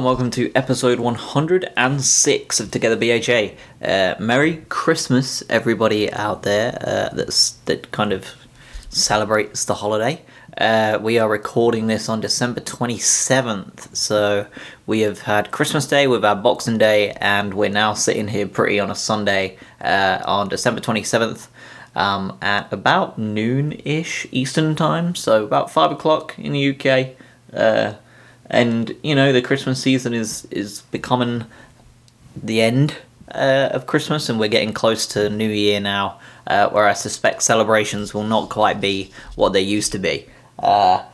And welcome to episode 106 of Together BHA. Uh, Merry Christmas, everybody out there uh, that's that kind of celebrates the holiday. Uh, we are recording this on December 27th, so we have had Christmas Day with our Boxing Day, and we're now sitting here pretty on a Sunday uh, on December 27th um, at about noon ish Eastern Time, so about 5 o'clock in the UK. And you know the Christmas season is is becoming the end uh, of Christmas, and we're getting close to New Year now, uh, where I suspect celebrations will not quite be what they used to be. Uh,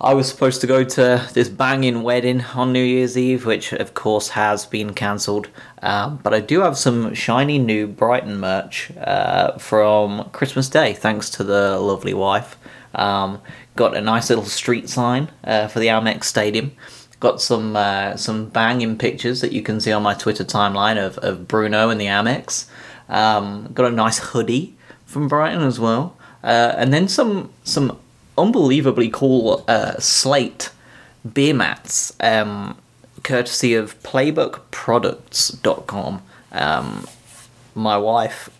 I was supposed to go to this banging wedding on New Year's Eve, which of course has been cancelled. Um, but I do have some shiny new Brighton merch uh, from Christmas Day, thanks to the lovely wife. Um, got a nice little street sign uh, for the Amex Stadium. Got some uh, some banging pictures that you can see on my Twitter timeline of, of Bruno and the Amex. Um, got a nice hoodie from Brighton as well, uh, and then some some unbelievably cool uh, slate beer mats, um, courtesy of PlaybookProducts.com. Um, my wife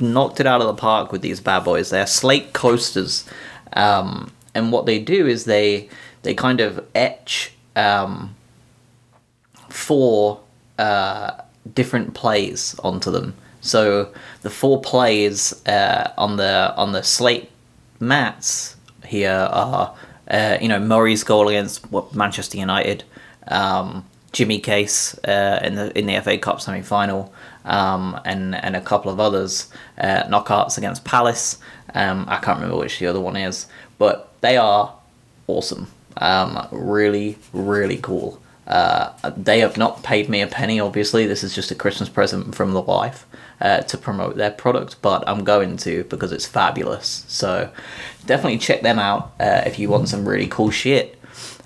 knocked it out of the park with these bad boys. They're slate coasters. Um, and what they do is they they kind of etch um, four uh, different plays onto them. So the four plays uh, on the on the slate mats here are uh, you know Murray's goal against what Manchester United, um, Jimmy Case uh, in the in the FA Cup semi final, um, and and a couple of others uh, knockouts against Palace. Um, I can't remember which the other one is, but they are awesome. Um, really, really cool. Uh, they have not paid me a penny, obviously. This is just a Christmas present from the wife uh, to promote their product, but I'm going to because it's fabulous. So definitely check them out uh, if you want some really cool shit.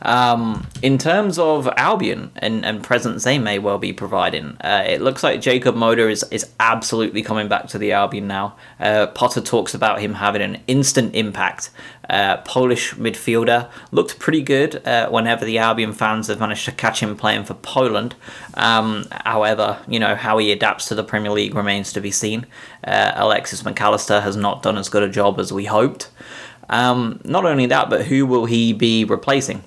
Um, in terms of Albion and, and presents they may well be providing, uh, it looks like Jacob Moder is, is absolutely coming back to the Albion now. Uh, Potter talks about him having an instant impact. Uh, Polish midfielder looked pretty good uh, whenever the Albion fans have managed to catch him playing for Poland. Um, however, you know, how he adapts to the Premier League remains to be seen. Uh, Alexis Mac Allister has not done as good a job as we hoped. Um, not only that, but who will he be replacing?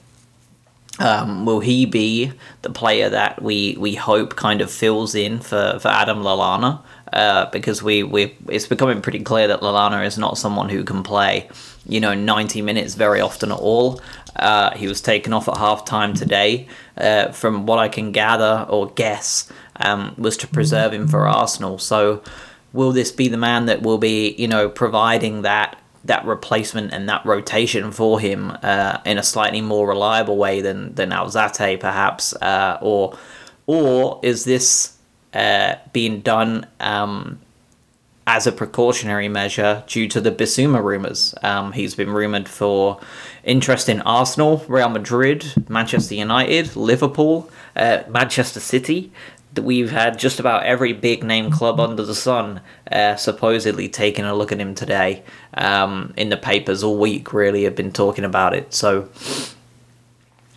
Um, will he be the player that we, we hope kind of fills in for, for Adam Lallana? Uh, because we, we it's becoming pretty clear that Lallana is not someone who can play, you know, 90 minutes very often at all. Uh, he was taken off at half time today. Uh, from what I can gather or guess, um, was to preserve him for Arsenal. So, will this be the man that will be, you know, providing that that replacement and that rotation for him uh, in a slightly more reliable way than than Alzate perhaps, uh, or or is this uh, being done um, as a precautionary measure due to the Bissouma rumours? Um, he's been rumoured for interest in Arsenal, Real Madrid, Manchester United, Liverpool, uh, Manchester City we've had just about every big name club under the sun uh, supposedly taking a look at him today. Um, in the papers all week, really, have been talking about it. So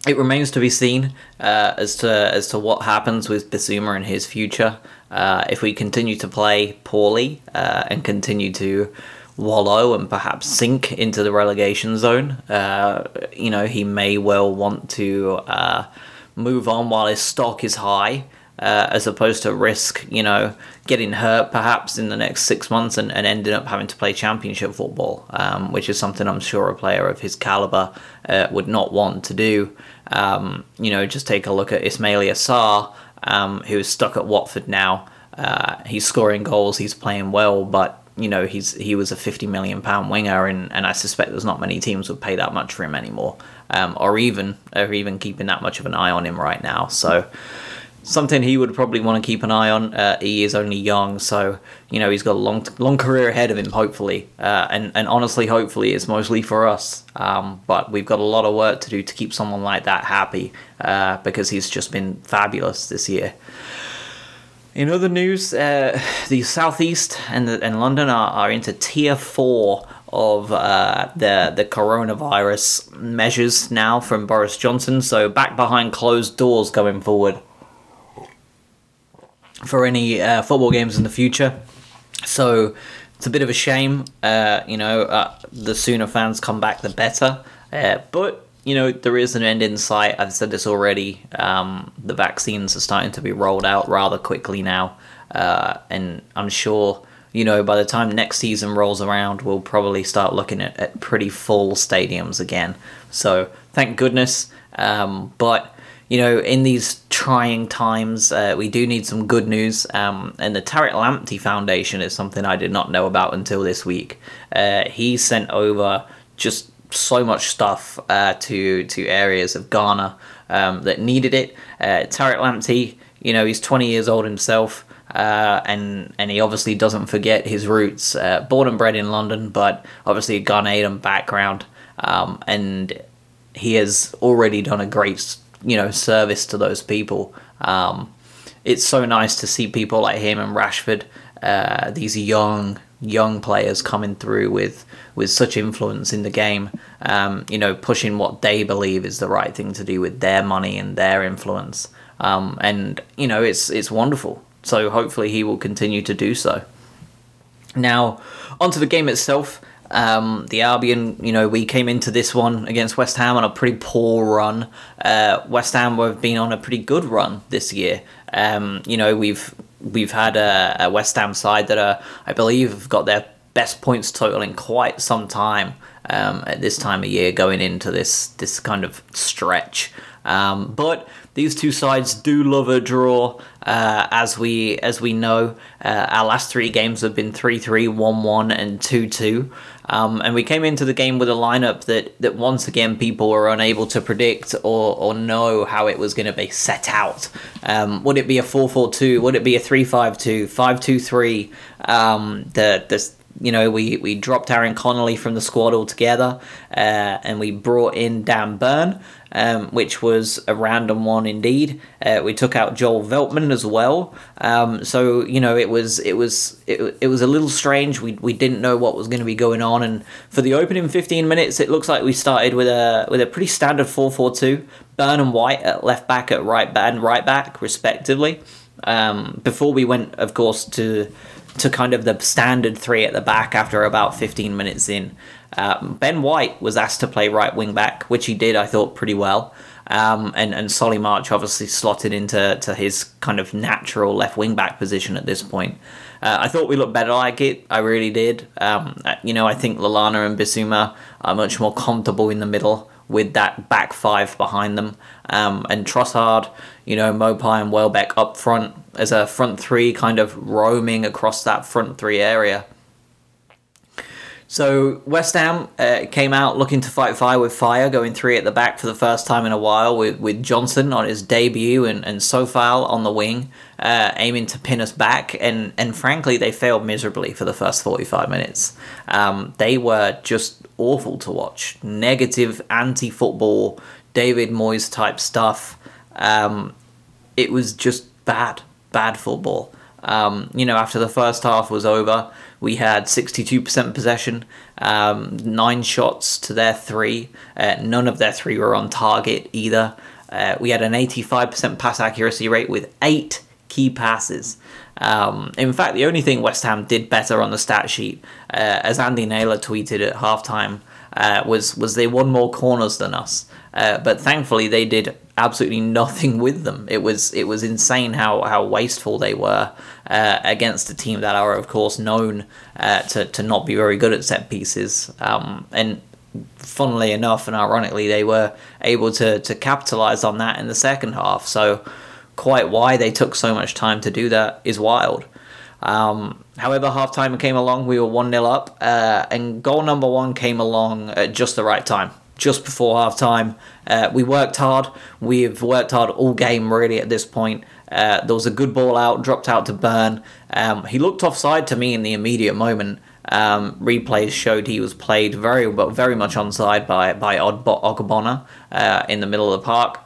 it remains to be seen uh, as to as to what happens with Bissouma and his future. Uh, if we continue to play poorly uh, and continue to wallow and perhaps sink into the relegation zone, uh, you know, he may well want to uh, move on while his stock is high uh, as opposed to risk, you know, getting hurt perhaps in the next six months and, and ending up having to play championship football, um, which is something I'm sure a player of his caliber uh, would not want to do. Um, you know, just take a look at Ismaila Sarr, um, who is stuck at Watford now. Uh, he's scoring goals, he's playing well, but you know he's he was a 50 million pound winger and, and I suspect there's not many teams would pay that much for him anymore um, or even or even keeping that much of an eye on him right now so something he would probably want to keep an eye on. Uh, he is only young, so you know he's got a long long career ahead of him. Hopefully, uh, and and honestly, hopefully, it's mostly for us. Um, but we've got a lot of work to do to keep someone like that happy uh, because he's just been fabulous this year. In other news, uh, the southeast and the, and London are, are into tier four of uh, the the coronavirus measures now from Boris Johnson. So back behind closed doors going forward for any uh, football games in the future. So it's a bit of a shame. Uh, you know, uh, the sooner fans come back, the better. Uh, but you know, there is an end in sight. I've said this already. Um, the vaccines are starting to be rolled out rather quickly now, uh, and I'm sure. You know, by the time next season rolls around, we'll probably start looking at, at pretty full stadiums again. So, thank goodness. Um, but you know, in these trying times, uh, we do need some good news. Um, and the Tariq Lamptey Foundation is something I did not know about until this week. Uh, he sent over just so much stuff uh, to to areas of Ghana um, that needed it. Uh, Tariq Lamptey, you know, he's 20 years old himself. Uh, and and he obviously doesn't forget his roots. Uh, born and bred in London, but obviously a Ghanaian background, um, and he has already done a great you know service to those people. Um, it's so nice to see people like him and Rashford, uh, these young young players coming through with with such influence in the game. Um, you know, pushing what they believe is the right thing to do with their money and their influence. Um, and you know, it's it's wonderful. So hopefully he will continue to do so. Now, onto the game itself. Um, the Albion, you know, we came into this one against West Ham on a pretty poor run. Uh, West Ham have been on a pretty good run this year. Um, you know, we've we've had a, a, West Ham side that are, I believe, have got their best points total in quite some time um, at this time of year, going into this this kind of stretch. Um, but these two sides do love a draw, uh, as we as we know. Uh, our last three games have been 3-3, 1-1, and 2-2. Um, and we came into the game with a lineup that, that once again people were unable to predict or, or know how it was going to be set out. Um, would it be a 4 4 2? Would it be a 3 5 2? 5 2 3? Um, the, the, you know, we, we dropped Aaron Connolly from the squad altogether uh, and we brought in Dan Burn um, which was a random one indeed. Uh, we took out Joel Veltman as well. Um, so you know it was it was it, it was a little strange. We, we didn't know what was going to be going on, and for the opening fifteen minutes, it looks like we started with a with a pretty standard four four two. Burn and White at left back at right back and right back respectively. Um, before we went, of course, to to kind of the standard three at the back after about 15 minutes in. Um, ben White was asked to play right wing back, which he did, I thought, pretty well. Um, and and Solly March obviously slotted into to his kind of natural left wing back position at this point. Uh, I thought we looked better like it. I really did. Um, uh, you know, I think Lallana and Bissouma are much more comfortable in the middle with that back five behind them. Um, and Trossard, you know, Maupay and Welbeck up front as a front three, kind of roaming across that front three area. So West Ham uh, came out looking to fight fire with fire, going three at the back for the first time in a while, with, with Johnson on his debut and, and Coufal on the wing, uh, aiming to pin us back. And, and frankly, they failed miserably for the first 45 minutes. Um, they were just awful to watch. Negative, anti football, David Moyes type stuff. Um, it was just bad, bad football. Um, you know, after the first half was over, we had 62% possession, um, nine shots to their three. Uh, none of their three were on target either. Uh, we had an 85% pass accuracy rate with eight key passes. Um, in fact, the only thing West Ham did better on the stat sheet, uh, as Andy Naylor tweeted at halftime, uh, was was they won more corners than us. Uh, but thankfully, they did absolutely nothing with them. It was it was insane how, how wasteful they were uh, against a team that are of course known uh, to to not be very good at set pieces. Um, and funnily enough, and ironically, they were able to to capitalize on that in the second half. So quite why they took so much time to do that is wild. Um, however, halftime came along, we were 1 0 up, uh, and goal number one came along at just the right time just before half time. Uh, we worked hard. We've worked hard all game, really, at this point. Uh, there was a good ball out, dropped out to Burn. Um, he looked offside to me in the immediate moment. Um, replays showed he was played very very much onside by by Ogbonna uh, in the middle of the park.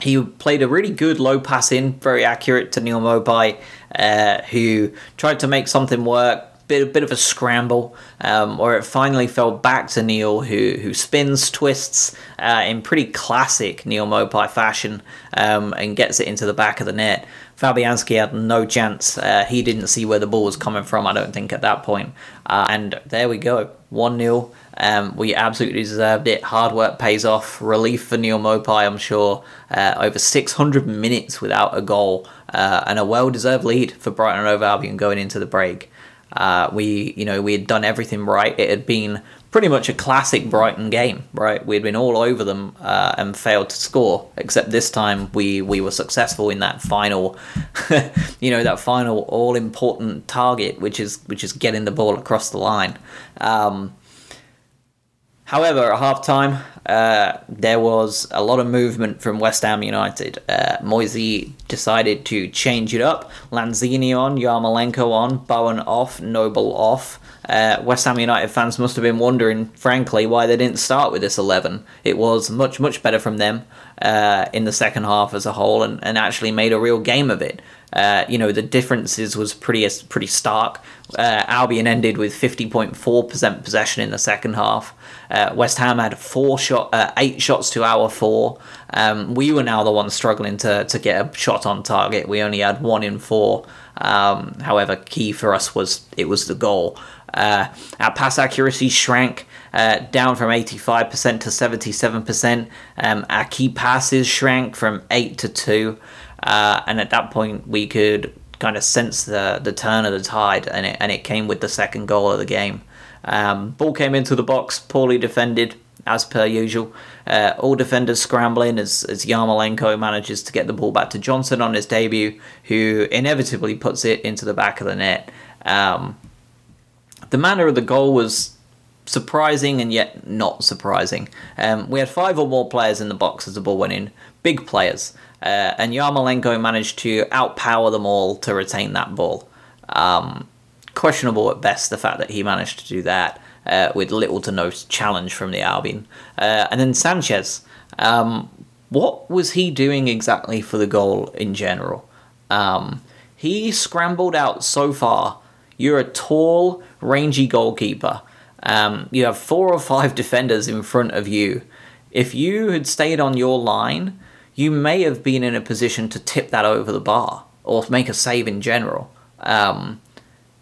He played a really good low pass in, very accurate to Neal Maupay, uh, who tried to make something work, bit bit of a scramble, um, or it finally fell back to Neal, who who spins, twists uh, in pretty classic Neal Maupay fashion, um, and gets it into the back of the net. Fabianski had no chance. Uh, he didn't see where the ball was coming from, I don't think, at that point. Uh, and there we go 1 0. Um, we absolutely deserved it. Hard work pays off. Relief for Neal Maupay, I'm sure. Uh, over 600 minutes without a goal, uh, and a well deserved lead for Brighton and Hove Albion going into the break. Uh, we, you know, we had done everything right. It had been pretty much a classic Brighton game, right? We'd been all over them uh, and failed to score, except this time we we were successful in that final, you know, that final all important target, which is which is getting the ball across the line. Um, however, at half time, uh, there was a lot of movement from West Ham United. Uh, decided to change it up. Lanzini on, Yarmolenko on, Bowen off, Noble off uh, West Ham United fans must have been wondering, frankly, why they didn't start with this 11. It was much, much better from them uh, in the second half as a whole and, and actually made a real game of it. Uh, you know, the differences was pretty pretty stark. Uh, Albion ended with 50.4% possession in the second half. Uh, West Ham had four shot, uh, eight shots to our four. Um, we were now the ones struggling to, to get a shot on target. We only had one in four. Um, however, key for us was it was the goal. Uh, our pass accuracy shrank uh, down from 85% to 77%. Um, our key passes shrank from 8 to 2. Uh, and at that point, we could kind of sense the, the turn of the tide, and it, and it came with the second goal of the game. Um, ball came into the box, poorly defended, as per usual. Uh, all defenders scrambling as, as Yarmolenko manages to get the ball back to Johnson on his debut, who inevitably puts it into the back of the net. Um, the manner of the goal was surprising and yet not surprising. Um, we had five or more players in the box as the ball went in, big players, uh, and Yarmolenko managed to outpower them all to retain that ball. Um, questionable at best the fact that he managed to do that uh, with little to no challenge from the Albion. Uh, and then Sanchez, um, what was he doing exactly for the goal in general? Um, he scrambled out so far you're a tall, rangy goalkeeper. Um, you have four or five defenders in front of you. If you had stayed on your line, you may have been in a position to tip that over the bar or make a save in general. Um,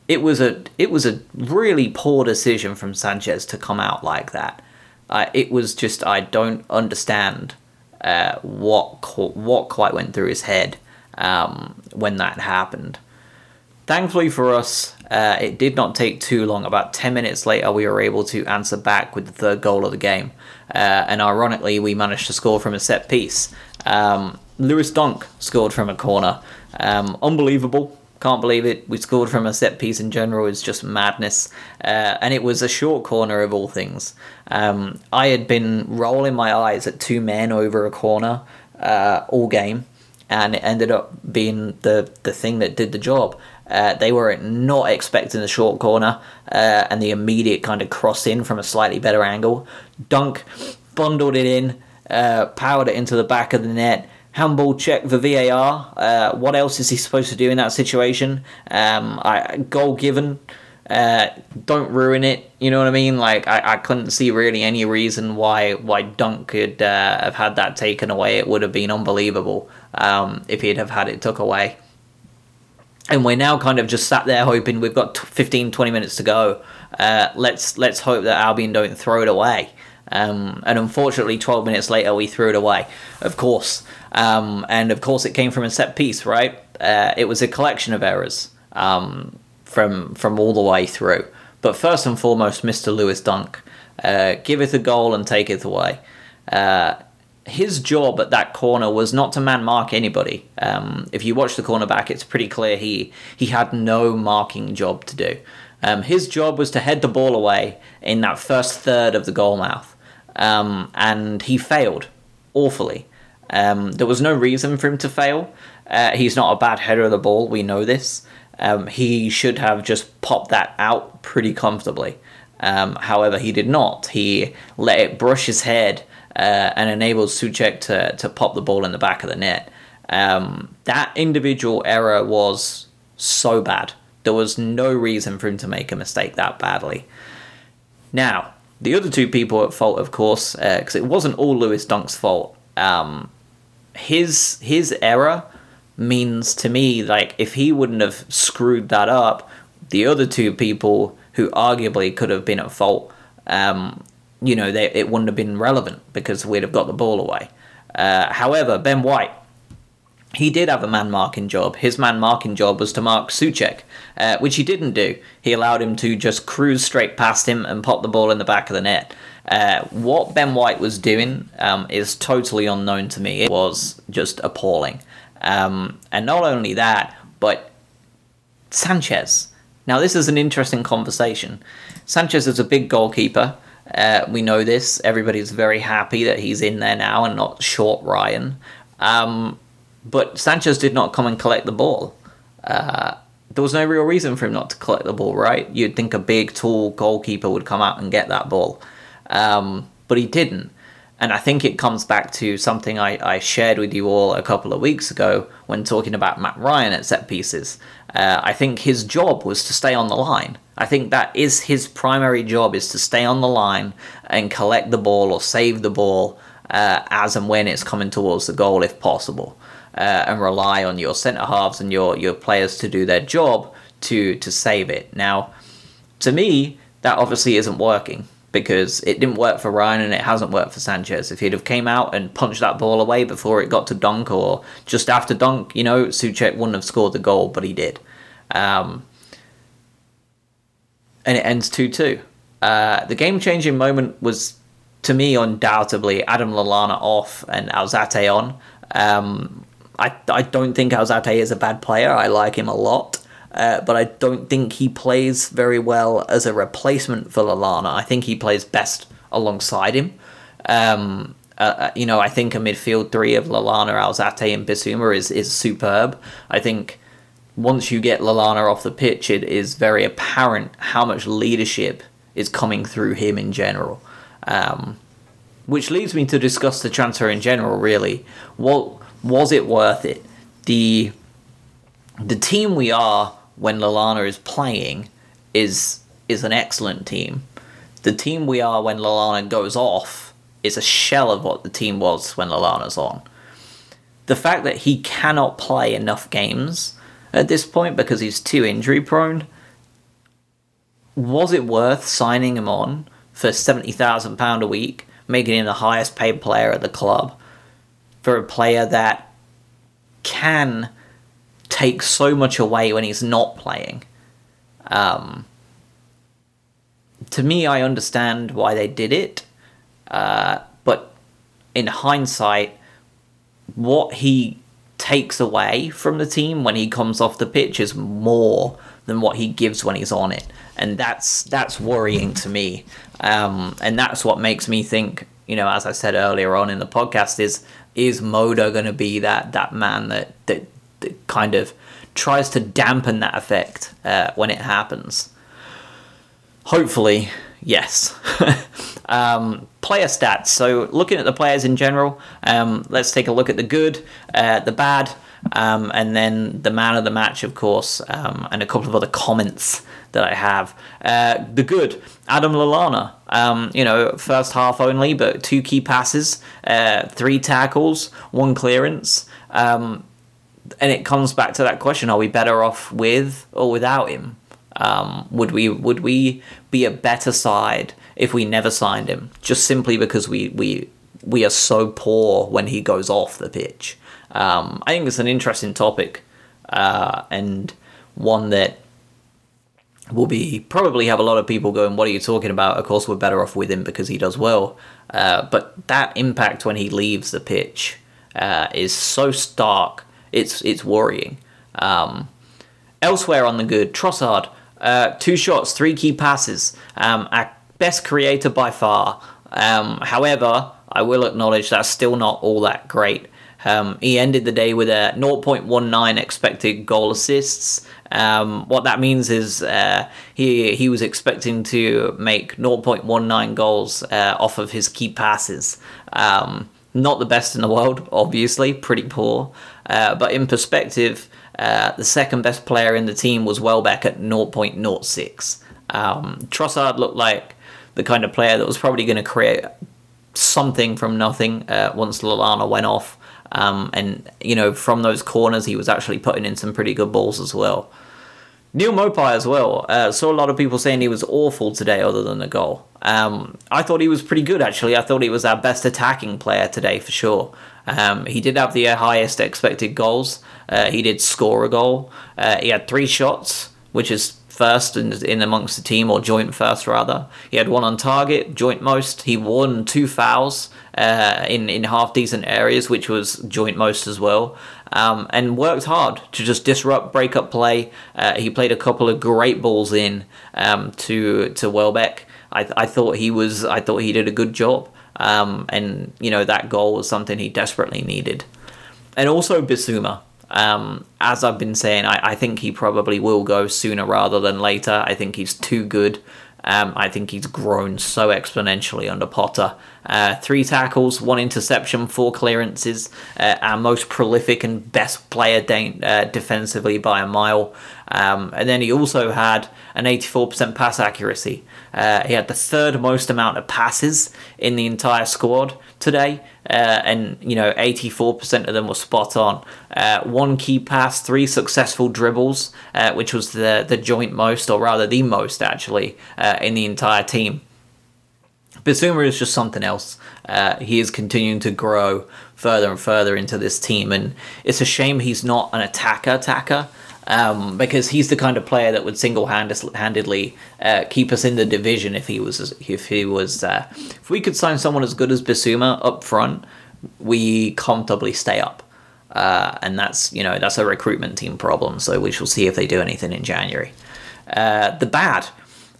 it was a it was a really poor decision from Sanchez to come out like that. Uh, it was just I don't understand uh, what what quite went through his head um, when that happened. Thankfully for us, uh, it did not take too long. About 10 minutes later, we were able to answer back with the third goal of the game. Uh, and ironically, we managed to score from a set piece. Um, Lewis Dunk scored from a corner. Um, unbelievable. Can't believe it. We scored from a set piece in general. It's just madness. Uh, and it was a short corner of all things. Um, I had been rolling my eyes at two men over a corner uh, all game. And it ended up being the, the thing that did the job. Uh, they were not expecting the short corner uh, and the immediate kind of cross in from a slightly better angle. Dunk bundled it in, uh, powered it into the back of the net. Handball check for VAR. Uh, what else is he supposed to do in that situation? Um, I, goal given. Uh, don't ruin it. You know what I mean? Like I, I couldn't see really any reason why why Dunk could uh, have had that taken away. It would have been unbelievable um, if he'd have had it took away and we're now kind of just sat there hoping we've got 15 20 minutes to go uh, let's let's hope that albion don't throw it away um, and unfortunately 12 minutes later we threw it away. Of course. Um, and of course it came from a set piece right? Uh, it was a collection of errors um, from from all the way through. But first and foremost mr lewis dunk uh, giveth a goal and taketh away. Uh, his job at that corner was not to man mark anybody. Um, if you watch the corner back, it's pretty clear he he had no marking job to do. Um, his job was to head the ball away in that first third of the goal mouth, um, and he failed awfully. Um, there was no reason for him to fail. Uh, he's not a bad header of the ball. We know this. Um, he should have just popped that out pretty comfortably. Um, however, he did not. He let it brush his head uh, and enabled Soucek to, to pop the ball in the back of the net. Um, that individual error was so bad There was no reason for him to make a mistake that badly. Now, the other two people at fault, of course, because uh, it wasn't all Lewis Dunk's fault. Um, his his error means to me like if he wouldn't have screwed that up, the other two people who arguably could have been at fault, um, you know, they, it wouldn't have been relevant because we'd have got the ball away. Uh, however, Ben White, he did have a man marking job. His man marking job was to mark Soucek, uh, which he didn't do. He allowed him to just cruise straight past him and pop the ball in the back of the net. Uh, what Ben White was doing um, is totally unknown to me. It was just appalling. Um, and not only that, but Sanchez. Now, this is an interesting conversation. Sanchez is a big goalkeeper. Uh, we know this. Everybody's very happy that he's in there now and not short Ryan. Um, but Sanchez did not come and collect the ball. Uh, there was no real reason for him not to collect the ball, right? You'd think a big, tall goalkeeper would come out and get that ball. Um, but he didn't. And I think it comes back to something I, I shared with you all a couple of weeks ago when talking about Matt Ryan at set pieces. Uh, I think his job was to stay on the line. I think that is his primary job is to stay on the line and collect the ball or save the ball uh, as and when it's coming towards the goal if possible. Uh, and rely on your centre halves and your, your players to do their job to to save it. Now, to me, that obviously isn't working because it didn't work for Ryan and it hasn't worked for Sanchez. If he'd have came out and punched that ball away before it got to Dunk or just after Dunk, you know, Soucek wouldn't have scored the goal, but he did. Um, and it ends 2 2. Uh, the game changing moment was, to me, undoubtedly Adam Lallana off and Alzate on. Um, I, I don't think Alzate is a bad player. I like him a lot. Uh, but I don't think he plays very well as a replacement for Lallana. I think he plays best alongside him. Um, uh, uh, you know, I think a midfield three of Lallana, Alzate, and Bissouma is, is superb. I think once you get Lallana off the pitch, it is very apparent how much leadership is coming through him in general. Um, which leads me to discuss the transfer in general, really. What was it worth it? The the team we are when Lallana is playing is is an excellent team. The team we are when Lallana goes off is a shell of what the team was when Lallana's on. The fact that he cannot play enough games at this point because he's too injury prone, was it worth signing him on for £70,000 a week, making him the highest paid player at the club, for a player that can take so much away when he's not playing. Um, to me, I understand why they did it, uh, but in hindsight, what he takes away from the team when he comes off the pitch is more than what he gives when he's on it, and that's that's worrying to me. Um, and that's what makes me think, you know, as I said earlier on in the podcast, is is Moder going to be that that man that that that kind of tries to dampen that effect uh, when it happens. Hopefully, yes. um, player stats. So, looking at the players in general, um, let's take a look at the good, uh, the bad, um, and then the man of the match, of course, um, and a couple of other comments that I have. Uh, the good, Adam Lallana. Um, you know, first half only, but two key passes, uh, three tackles, one clearance. Um, and it comes back to that question: Are we better off with or without him? Um, would we would we be a better side if we never signed him? Just simply because we we we are so poor when he goes off the pitch. Um, I think it's an interesting topic uh, and one that will be probably have a lot of people going, "What are you talking about?" Of course, we're better off with him because he does well. Uh, but that impact when he leaves the pitch uh, is so stark it's it's worrying. Um, elsewhere on the good, Trossard, uh, two shots, three key passes, um, our best creator by far. Um, however, I will acknowledge that's still not all that great. Um, he ended the day with a 0.19 expected goal assists. Um, what that means is uh, he he was expecting to make 0.19 goals uh, off of his key passes. Um, not the best in the world, obviously, pretty poor. Uh, but in perspective, Uh, the second best player in the team was Welbeck at 0.06. Um, Trossard looked like the kind of player that was probably going to create something from nothing uh, once Lallana went off. Um, and, you know, from those corners, he was actually putting in some pretty good balls as well. Neal Maupay as well. Uh, saw a lot of people saying he was awful today, other than the goal. Um, I thought he was pretty good actually. I thought he was our best attacking player today for sure. Um, he did have the highest expected goals. Uh, he did score a goal. Uh, he had three shots, which is first in, in amongst the team, or joint first rather. He had one on target, joint most. He won two fouls uh, in in half decent areas, which was joint most as well. Um, and worked hard to just disrupt, break up play. Uh, he played a couple of great balls in um, to to Welbeck. I, I thought he was. I thought he did a good job. Um, and you know that goal was something he desperately needed. And also Bissouma. Um, as I've been saying, I, I think he probably will go sooner rather than later. I think he's too good. Um, I think he's grown so exponentially under Potter. Uh, three tackles, one interception, four clearances. Uh, our most prolific and best player de- uh, defensively by a mile. Um, and then he also had an 84% pass accuracy. Uh, he had the third most amount of passes in the entire squad today, uh, and you know 84% of them were spot on. Uh, one key pass, three successful dribbles, uh, which was the the joint most, or rather the most actually, uh, in the entire team. Bissouma is just something else. Uh, he is continuing to grow further and further into this team, and it's a shame he's not an attacker attacker um, because he's the kind of player that would single-handedly uh, keep us in the division if he was if he was uh, if we could sign someone as good as Bissouma up front, we comfortably stay up. Uh, and that's you know that's a recruitment team problem. So we shall see if they do anything in January. Uh, the bad.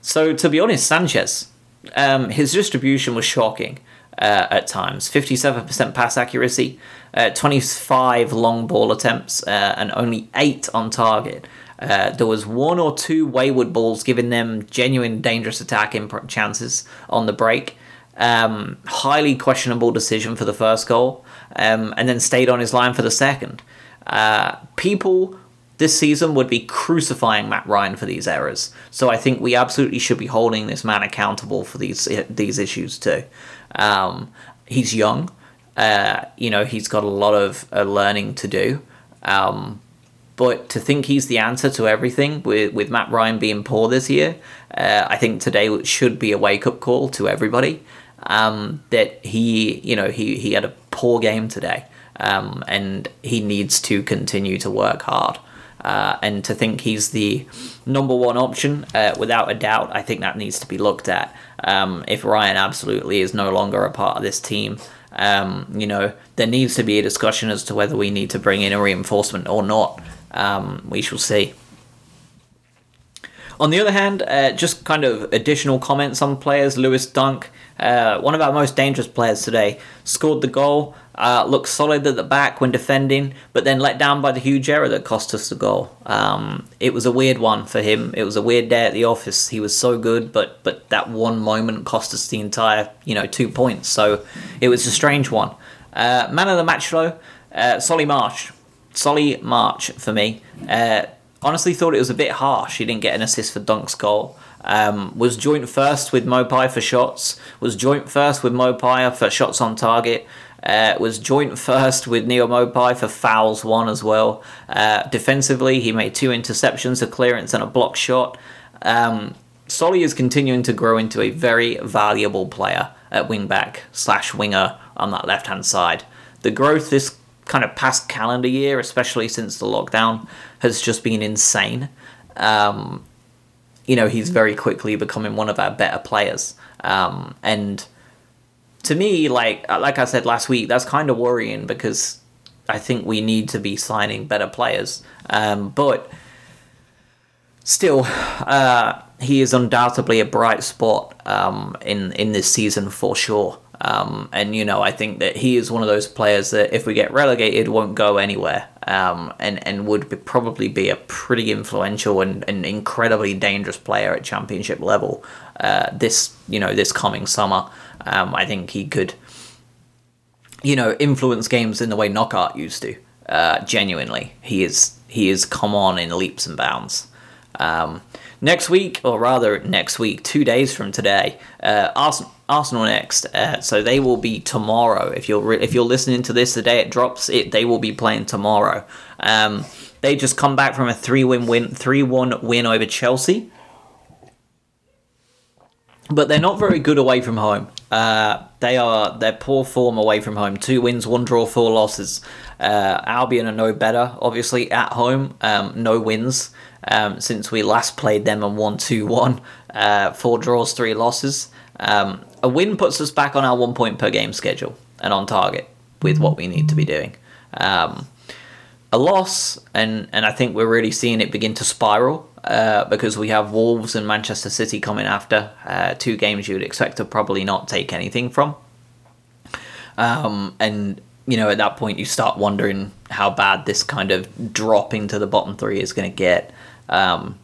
So to be honest, Sanchez, um, his distribution was shocking uh, at times. Fifty-seven percent pass accuracy, uh, 25 long ball attempts, uh, and only 8 on target. Uh, there was one or two wayward balls giving them genuine dangerous attacking chances on the break. Um, highly questionable decision for the first goal, um, and then stayed on his line for the second. Uh, people this season would be crucifying Matt Ryan for these errors. So I think we absolutely should be holding this man accountable for these these issues too. Um, he's young. Uh, you know, he's got a lot of uh, learning to do. Um, but to think he's the answer to everything with, with Matt Ryan being poor this year, uh, I think today should be a wake up call to everybody. Um, that he, you know, he, he had a poor game today. Um, and he needs to continue to work hard. Uh, and to think he's the number one option, uh, without a doubt, I think that needs to be looked at. Um, if Ryan absolutely is no longer a part of this team, um, you know, there needs to be a discussion as to whether we need to bring in a reinforcement or not. Um, we shall see. On the other hand, uh, just kind of additional comments on players. Lewis Dunk, uh, one of our most dangerous players today, scored the goal. Uh, looked solid at the back when defending, but then let down by the huge error that cost us the goal. Um, it was a weird one for him. It was a weird day at the office. He was so good, but but that one moment cost us the entire you know two points. So it was a strange one. Uh, man of the match though, uh, Solly March. Solly March for me. Uh, honestly, thought it was a bit harsh. He didn't get an assist for Dunk's goal. Um, was joint first with Maupay for shots. Was joint first with Maupay for shots on target. Uh, was joint first with Neal Maupay for fouls one as well. Uh, defensively, he made two interceptions, a clearance, and a block shot. Um, Solly is continuing to grow into a very valuable player at wingback slash winger on that left hand side. The growth this kind of past calendar year, especially since the lockdown, has just been insane. Um, you know, he's very quickly becoming one of our better players. Um, and to me, like like I said last week, that's kind of worrying because I think we need to be signing better players. Um, but still, uh, he is undoubtedly a bright spot um, in in this season for sure. Um, and you know, I think that he is one of those players that if we get relegated, won't go anywhere, um, and and would be, probably be a pretty influential and, and incredibly dangerous player at championship level. Uh, this you know this coming summer. Um, I think he could, you know, influence games in the way Knockaert used to. Uh, genuinely, he is he has come on in leaps and bounds. Um, next week, or rather next week, two days from today, uh, Arsenal, next. Uh, so they will be tomorrow. If you're re- if you're listening to this the day it drops, it they will be playing tomorrow. Um, they just come back from a three win win three one win over Chelsea, but they're not very good away from home. Uh, they are they're poor form away from home. Two wins, one draw, four losses. Uh, Albion are no better, obviously at home. Um, no wins um, since we last played them and won two one. Uh, four draws, three losses. Um, a win puts us back on our one point per game schedule and on target with what we need to be doing. Um, a loss, and and I think we're really seeing it begin to spiral uh, because we have Wolves and Manchester City coming after uh, two games you would expect to probably not take anything from. Um, and you know at that point you start wondering how bad this kind of dropping to the bottom three is going to get. Um,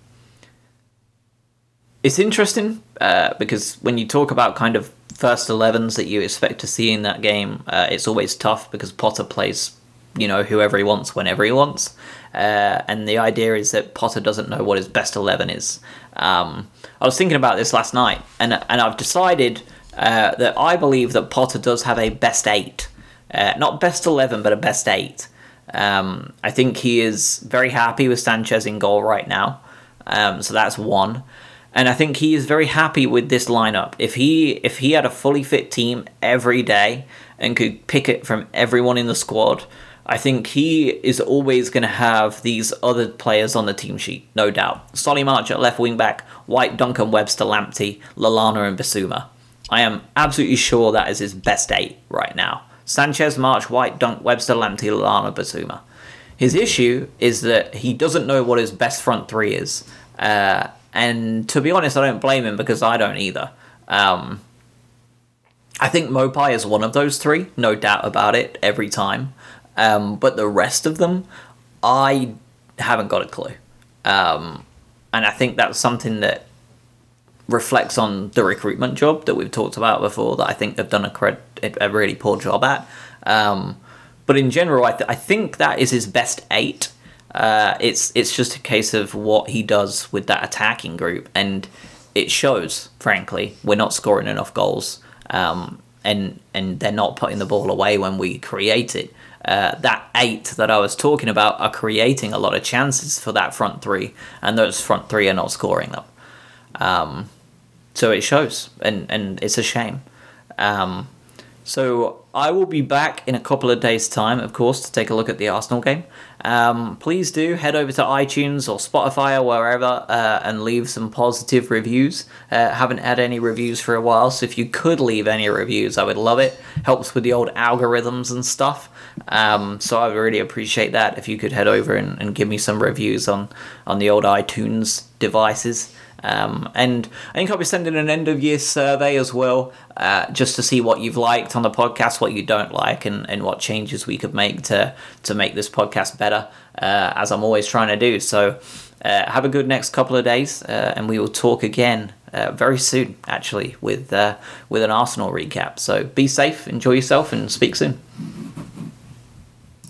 it's interesting uh, because when you talk about kind of first 11s that you expect to see in that game, uh, it's always tough because Potter plays, you know, whoever he wants whenever he wants. Uh, and the idea is that Potter doesn't know what his best 11 is. Um, I was thinking about this last night, and, and I've decided uh, that I believe that Potter does have a best 8. Uh, not best 11, but a best 8. Um, I think he is very happy with Sanchez in goal right now. Um, so that's one and I think he is very happy with this lineup. If he if he had a fully fit team every day and could pick it from everyone in the squad, I think he is always going to have these other players on the team sheet, no doubt. Solly March at left wing back, White, Duncan, Webster, Lamptey, Lallana, and Bissouma. I am absolutely sure that is his best eight right now. Sanchez, March, White, Dunk, Webster, Lamptey, Lallana, Bissouma. His issue is that he doesn't know what his best front three is. Uh, and to be honest, I don't blame him because I don't either. Um, I think Maupay is one of those three, no doubt about it, every time. Um, but the rest of them, I haven't got a clue. Um, and I think that's something that reflects on the recruitment job that we've talked about before that I think they've done a, cred- a really poor job at. Um, but in general, I, th- I think that is his best eight. Uh, it's it's just a case of what he does with that attacking group, and it shows. Frankly, we're not scoring enough goals, um, and and they're not putting the ball away when we create it. Uh, that eight that I was talking about are creating a lot of chances for that front three, and those front three are not scoring them. Um, so it shows, and and it's a shame. Um, so I will be back in a couple of days' time, of course, to take a look at the Arsenal game. Um, please do head over to iTunes or Spotify or wherever uh, and leave some positive reviews. Uh, haven't had any reviews for a while, so if you could leave any reviews, I would love it. Helps with the old algorithms and stuff. Um, so I really appreciate that if you could head over and, and give me some reviews on, on the old iTunes devices. Um, and I think I'll be sending an end of year survey as well, uh, just to see what you've liked on the podcast, what you don't like, and, and what changes we could make to to make this podcast better, uh, as I'm always trying to do. So uh, have a good next couple of days, uh, and we will talk again uh, very soon, actually, with uh, with an Arsenal recap. So be safe, enjoy yourself, and speak soon.